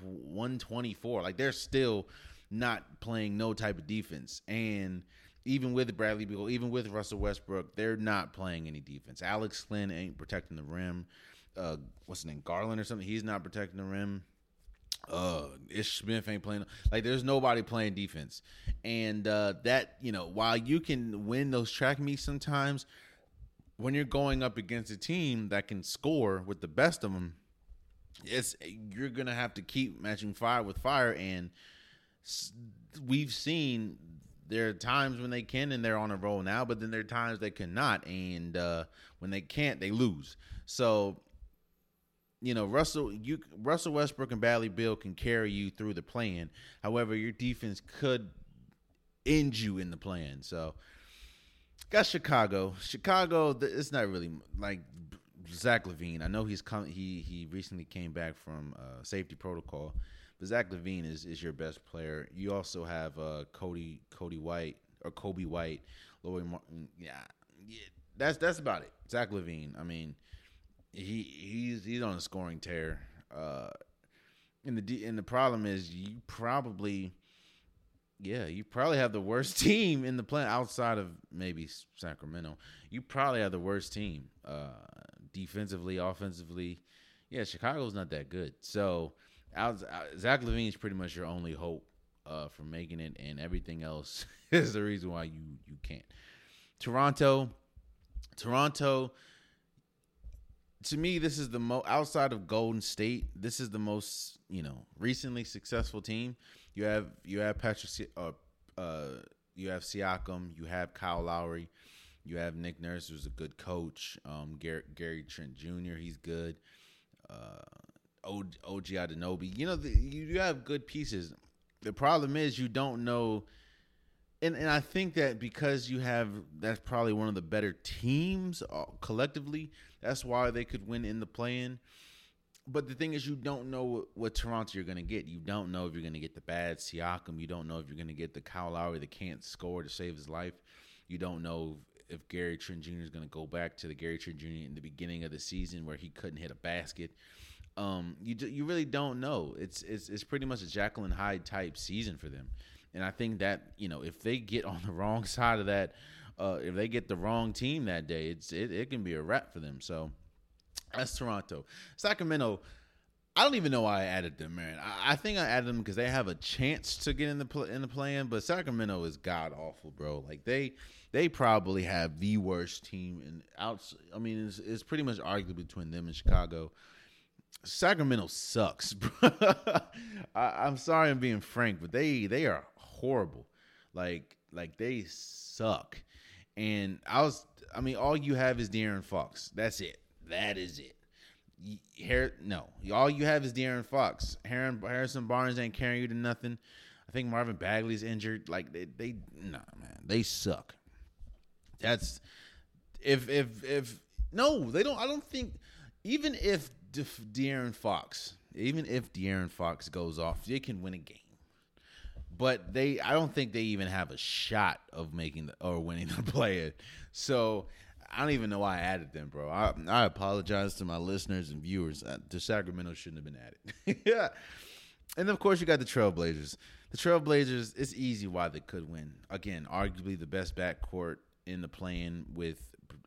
one twenty four. Like they're still not playing no type of defense. And even with Bradley Beal, even with Russell Westbrook, they're not playing any defense. Alex Len ain't protecting the rim. Uh, what's his name, Garland or something? He's not protecting the rim uh Ish Smith ain't playing like there's nobody playing defense. And uh that, you know, while you can win those track meets sometimes when you're going up against a team that can score with the best of them, it's you're to have to keep matching fire with fire and we've seen there are times when they can and they're on a roll now, but then there are times they cannot and uh when they can't, they lose. So you know Russell you Russell Westbrook and Bradley Beal can carry you through the plan. However, your defense could end you in the plan. So got Chicago. Chicago it's not really like Zach LaVine. I know he's come he he recently came back from uh, safety protocol. But Zach LaVine is is your best player. You also have uh, Cody Cody White or Coby White, Lloyd Martin. Yeah, yeah, that's that's about it. Zach LaVine. I mean, he he's he's on a scoring tear. Uh, and the and the problem is you probably, yeah, you probably have the worst team in the plan outside of maybe Sacramento. You probably have the worst team, uh, defensively, offensively. Yeah, Chicago's not that good. So, Zach LaVine is pretty much your only hope uh, for making it, and everything else is the reason why you you can't. Toronto, Toronto to me, this is the most outside of Golden State. This is the most you know recently successful team. You have you have Patrick, uh, uh, you have Siakam, you have Kyle Lowry, you have Nick Nurse, who's a good coach. Um, Gary, Gary Trent Jr. He's good. Uh, OG, Anunoby. You know the, you, you have good pieces. The problem is you don't know and and I think that because you have that's probably one of the better teams uh, collectively. That's why they could win in the play-in. But the thing is, you don't know what, what Toronto you're going to get. You don't know if you're going to get the bad Siakam. You don't know if you're going to get the Kyle Lowry that can't score to save his life. You don't know if Gary Trent Jr. is going to go back to the Gary Trent Jr. in the beginning of the season where he couldn't hit a basket. Um, you you really don't know. It's it's it's pretty much a Jacqueline Hyde type season for them. And I think that you know if they get on the wrong side of that, uh, if they get the wrong team that day, it's it, it can be a wrap for them. So that's Toronto, Sacramento. I don't even know why I added them, man. I, I think I added them because they have a chance to get in the pl- in the plan, but Sacramento is god awful, bro. Like they they probably have the worst team in outs. I mean, it's, it's pretty much arguably between them and Chicago. Sacramento sucks, bro. I, I'm sorry I'm being frank, but they they are horrible. Like like they suck. And I was I mean, all you have is De'Aaron Fox. That's it. That is it. Here, no, all you have is De'Aaron Fox. Harrison, Harrison Barnes ain't carrying you to nothing. I think Marvin Bagley's injured. Like they, they, nah, man, they suck. That's if if if no, they don't. I don't think even if De- De'Aaron Fox, even if De'Aaron Fox goes off, they can win a game. But they, I don't think they even have a shot of making the, or winning the play. So I don't even know why I added them, bro. I, I apologize to my listeners and viewers. Uh, the Sacramento shouldn't have been added. yeah. And of course, you got the Trailblazers. The Trailblazers, it's easy why they could win. Again, arguably the best backcourt in the playing with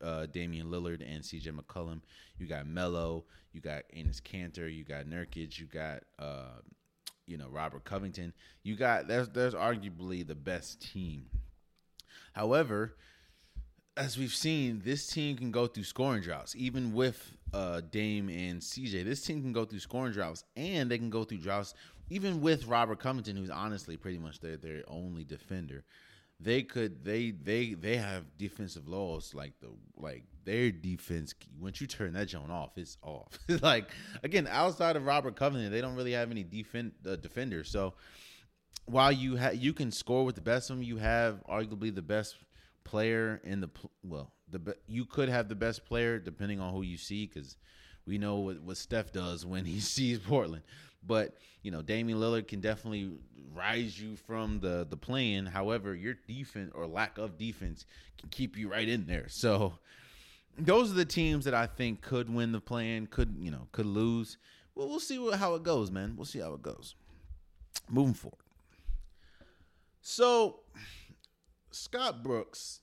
uh, Damian Lillard and CJ McCollum. You got Melo, you got Enes Kanter, you got Nurkic, you got uh, you know Robert Covington. You got there's there's arguably the best team. However, as we've seen, this team can go through scoring droughts, even with uh, Dame and CJ. This team can go through scoring droughts, and they can go through droughts even with Robert Covington, who's honestly pretty much their their only defender. They could they they they have defensive laws like the like their defense. Once you turn that joint off, it's off. like again, outside of Robert Covington, they don't really have any defend uh, defenders. So while you ha- you can score with the best of them, you have arguably the best player in the well, the you could have the best player depending on who you see because we know what, what Steph does when he sees Portland. But you know, Damian Lillard can definitely rise you from the the plane. However, your defense or lack of defense can keep you right in there. So those are the teams that I think could win the plan, could you know, could lose. Well, we'll see what, how it goes, man. We'll see how it goes. Moving forward. So Scott Brooks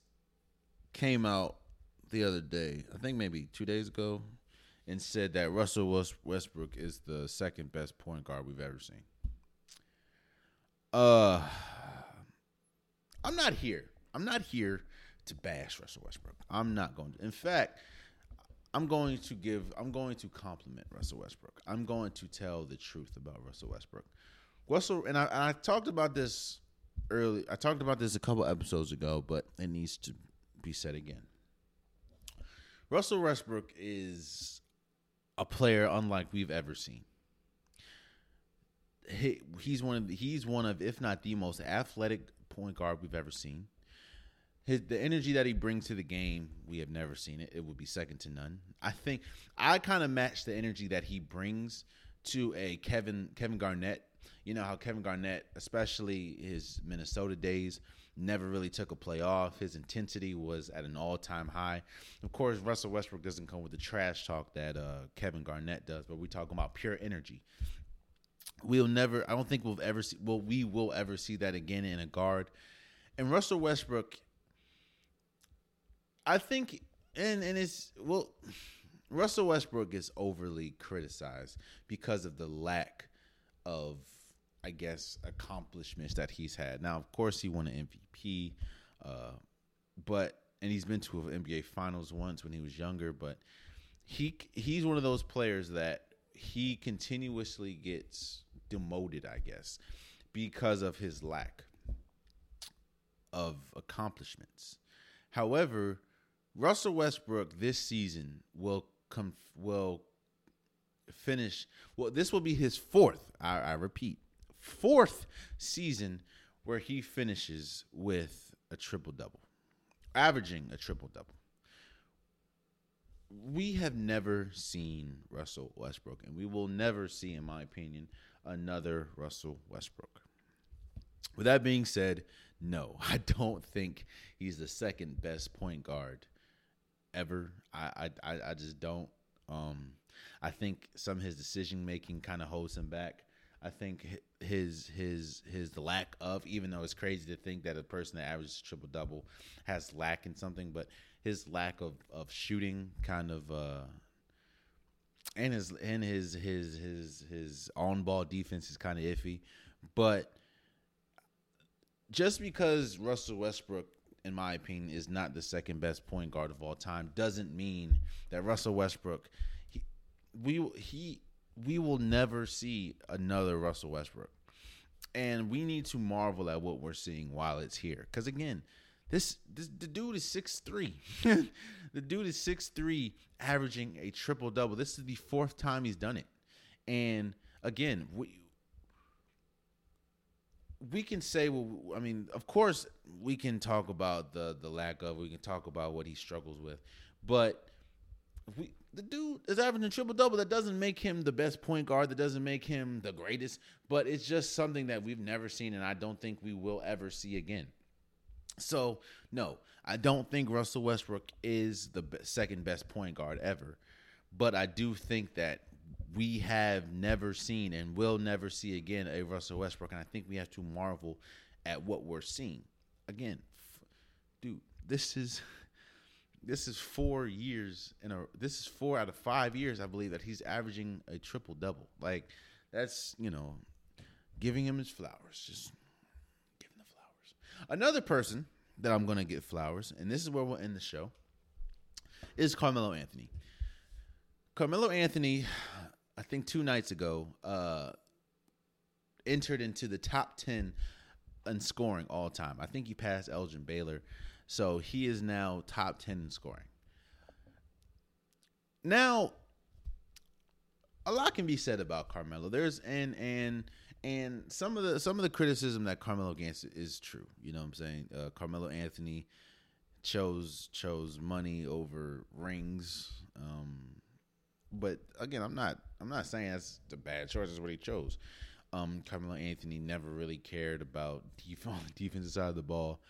came out the other day, I think maybe two days ago, and said that Russell Westbrook is the second best point guard we've ever seen. Uh, I'm not here. I'm not here to bash Russell Westbrook. I'm not going to. In fact, I'm going to give. I'm going to compliment Russell Westbrook. I'm going to tell the truth about Russell Westbrook. Russell and I, and I talked about this early. I talked about this a couple episodes ago, but it needs to be said again. Russell Westbrook is a player unlike we've ever seen. He, he's one of the, he's one of if not the most athletic point guard we've ever seen. His, the energy that he brings to the game, we have never seen it. It would be second to none. I think I kind of match the energy that he brings to a Kevin Kevin Garnett. You know how Kevin Garnett, especially his Minnesota days, never really took a play off. His intensity was at an all time high. Of course, Russell Westbrook doesn't come with the trash talk that uh, Kevin Garnett does, but we're talking about pure energy. We'll never, I don't think we'll ever see, well, we will ever see that again in a guard. And Russell Westbrook, I think, and, and it's, well, Russell Westbrook is overly criticized because of the lack of I guess, accomplishments that he's had. Now, of course, he won an MVP, uh, but and he's been to an NBA Finals once when he was younger. But he he's one of those players that he continuously gets demoted, I guess, because of his lack of accomplishments. However, Russell Westbrook this season will come will finish. Well, this will be his fourth. I, I repeat, fourth season where he finishes with a triple double, averaging a triple double. We have never seen Russell Westbrook, and we will never see, in my opinion, another Russell Westbrook. With that being said, no, I don't think he's the second best point guard ever. I I, I just don't. Um, I think some of his decision making kind of holds him back. I think his his his lack of, even though it's crazy to think that a person that averages triple double has lack in something, but his lack of of shooting kind of uh, and his and his his his his on ball defense is kind of iffy, but just because Russell Westbrook, in my opinion, is not the second best point guard of all time, doesn't mean that Russell Westbrook, he, we he we will never see another Russell Westbrook, and we need to marvel at what we're seeing while it's here. Because again, this, this the dude is six three. the dude is six three, averaging a triple double. This is the fourth time he's done it, and again, we we can say well i mean of course we can talk about the the lack of we can talk about what he struggles with but we the dude is averaging triple double. That doesn't make him the best point guard. That doesn't make him the greatest. But it's just something that we've never seen and i don't think we will ever see again. So no i don't think russell westbrook is the second best point guard ever. But i do think that we have never seen and will never see again a Russell Westbrook, and I think we have to marvel at what we're seeing. Again, f- dude, this is this is four years in a this is four out of five years, I believe, that he's averaging a triple double. Like that's you know giving him his flowers, just giving the flowers. Another person that I'm gonna get flowers, and this is where we'll end the show, is Carmelo Anthony. Carmelo Anthony, I think two nights ago, uh, entered into the top 10 in scoring all time. I think he passed Elgin Baylor. So he is now top 10 in scoring. Now, a lot can be said about Carmelo. There's and and and some of the some of the criticism that Carmelo gets is true. You know what I'm saying? Uh, Carmelo Anthony chose chose money over rings. Um, but again, I'm not I'm not saying that's the bad choice. That's what he chose. Um, Carmelo Anthony never really cared about def- on the defensive side of the ball.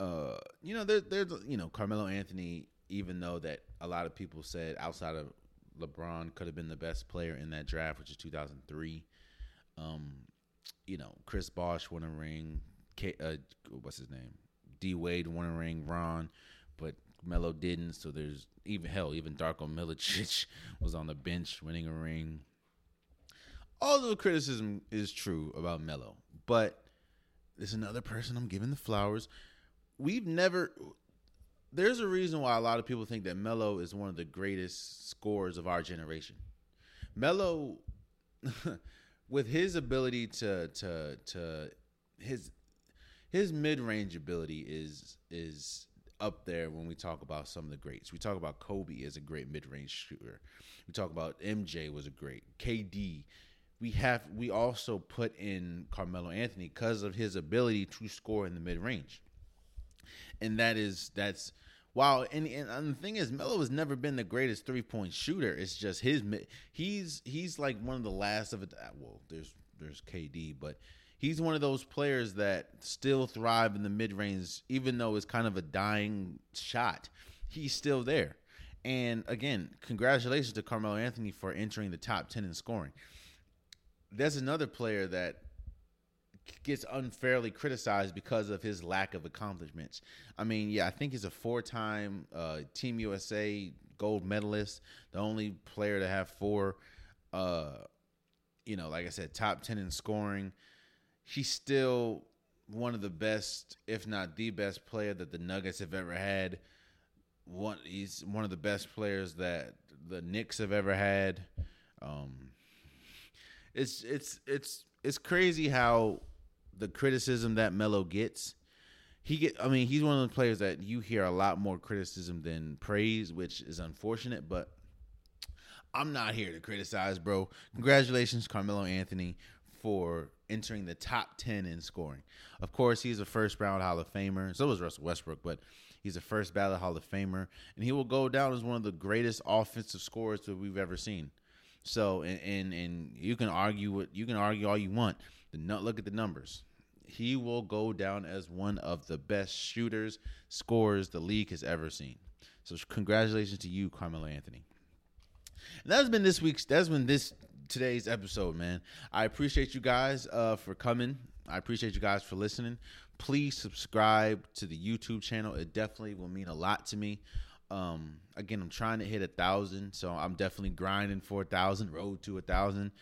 Uh, you know, there, there's you know Carmelo Anthony. Even though that a lot of people said outside of LeBron could have been the best player in that draft, which is 2003. Um, you know, Chris Bosh won a ring. K, uh, what's his name? D Wade won a ring. Ron, but Melo didn't. So there's even hell, even Darko Milicic was on the bench winning a ring. All the criticism is true about Melo, but there's another person I'm giving the flowers. We've never. There's a reason why a lot of people think that Melo is one of the greatest scorers of our generation. Melo, with his ability to to to his his mid range ability is is up there when we talk about some of the greats. We talk about Kobe as a great mid range shooter. We talk about MJ was a great KD. We have we also put in Carmelo Anthony because of his ability to score in the mid range, and that is that's wow. And, and and the thing is, Melo has never been the greatest three point shooter. It's just his he's he's like one of the last of it. Ah, well, there's there's KD, but he's one of those players that still thrive in the mid range, even though it's kind of a dying shot. He's still there. And again, congratulations to Carmelo Anthony for entering the top 10 in scoring. There's another player that gets unfairly criticized because of his lack of accomplishments. I mean, yeah, I think he's a four time uh, Team USA gold medalist, the only player to have four, uh, you know, like I said, top 10 in scoring he's still one of the best, if not the best player that the Nuggets have ever had. One, he's one of the best players that the Knicks have ever had. Um, it's it's it's it's crazy how the criticism that Melo gets. He get, I mean, he's one of the players that you hear a lot more criticism than praise, which is unfortunate. But I'm not here to criticize, bro. Congratulations, Carmelo Anthony, for entering the top 10 in scoring. Of course, he's a first round Hall of Famer. So was Russell Westbrook, but he's a first ballot Hall of Famer. And he will go down as one of the greatest offensive scorers that we've ever seen. So, and, and, and you can argue what you can argue all you want. Look at the numbers. He will go down as one of the best shooters, scorers the league has ever seen. So, congratulations to you, Carmelo Anthony. And that's been this week's. That's been this today's episode, man. I appreciate you guys uh, for coming. I appreciate you guys for listening. Please subscribe to the YouTube channel. It definitely will mean a lot to me. Um, again, I'm trying to hit a thousand, so I'm definitely grinding for a thousand. Road to a thousand.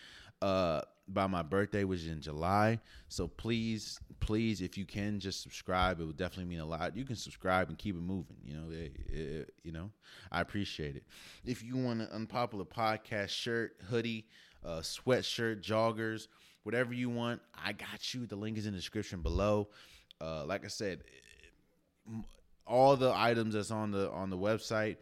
Uh, by my birthday, which is in July. So please, please, if you can, just subscribe. It would definitely mean a lot. You can subscribe and keep it moving. You know, it, it, you know, I appreciate it. If you want an unpopular podcast shirt, hoodie, uh, sweatshirt, joggers, whatever you want, I got you. The link is in the description below. Uh, like I said, all the items that's on the on the website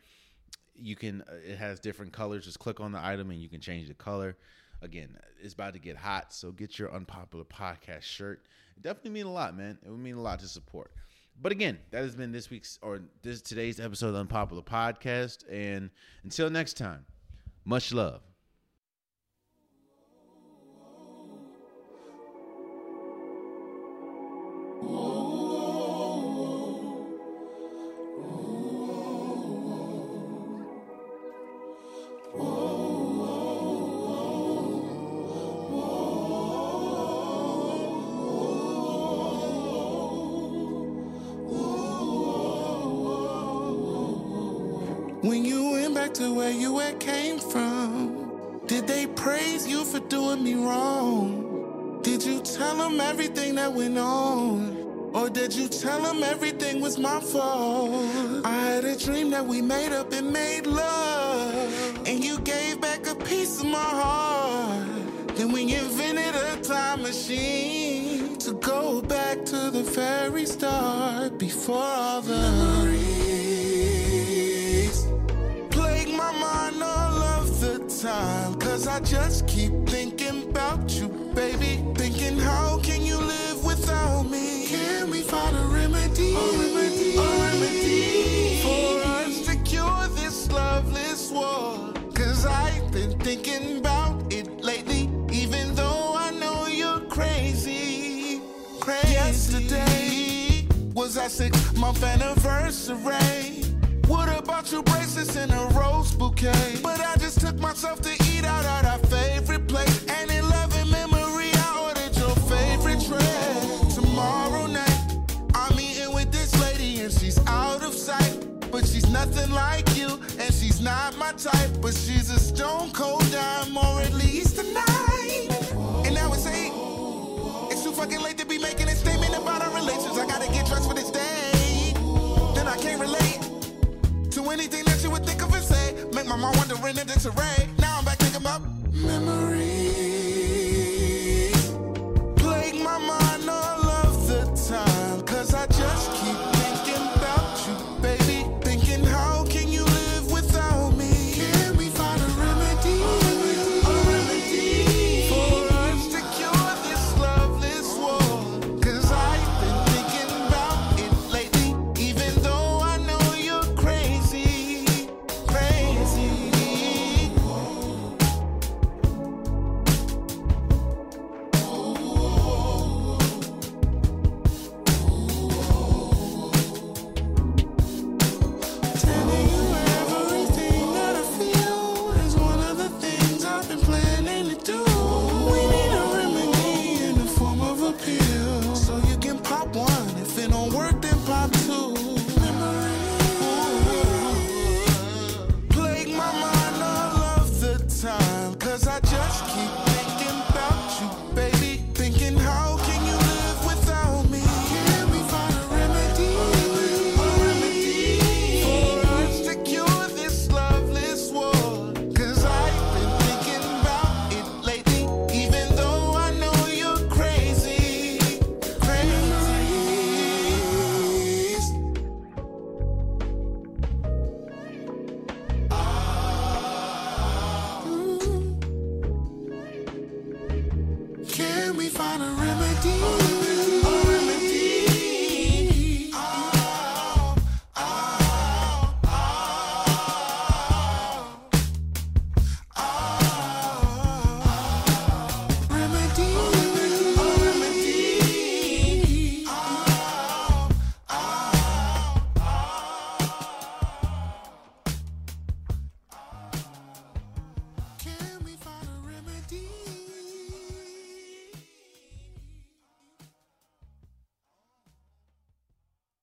you can uh, it has different colors just click on the item and you can change the color again it's about to get hot so get your unpopular podcast shirt. It definitely mean a lot man. It would mean a lot to support. But again that has been this week's or this today's episode of unpopular podcast and until next time much love When you went back to where you had came from, did they praise you for doing me wrong? Did you tell them everything that went on? Or did you tell them everything was my fault? I had a dream that we made up and made love. And you gave back a piece of my heart. Then we invented a time machine to go back to the very start before all the memories Cause I just keep thinking about you, baby. Thinking, how can you live without me? Can we find a remedy? A remedy, a remedy for us to cure this loveless war. Cause I've been thinking about it lately, even though I know you're crazy. Crazy. Yesterday was our six month anniversary. What about your bracelets and a rose bouquet? But I just took myself to at our favorite place. And in love memory, I ordered your favorite dress. Tomorrow night, I'm eating with this lady and she's out of sight. But she's nothing like you, and she's not my type. But she's a stone cold dime, or at least nine. And now it's eight. It's too fucking late to be making a statement about our relations. I gotta get dressed for this day. Then I can't relate to anything that you would think of and say. Make my mind wonder in a disarray. Now I'm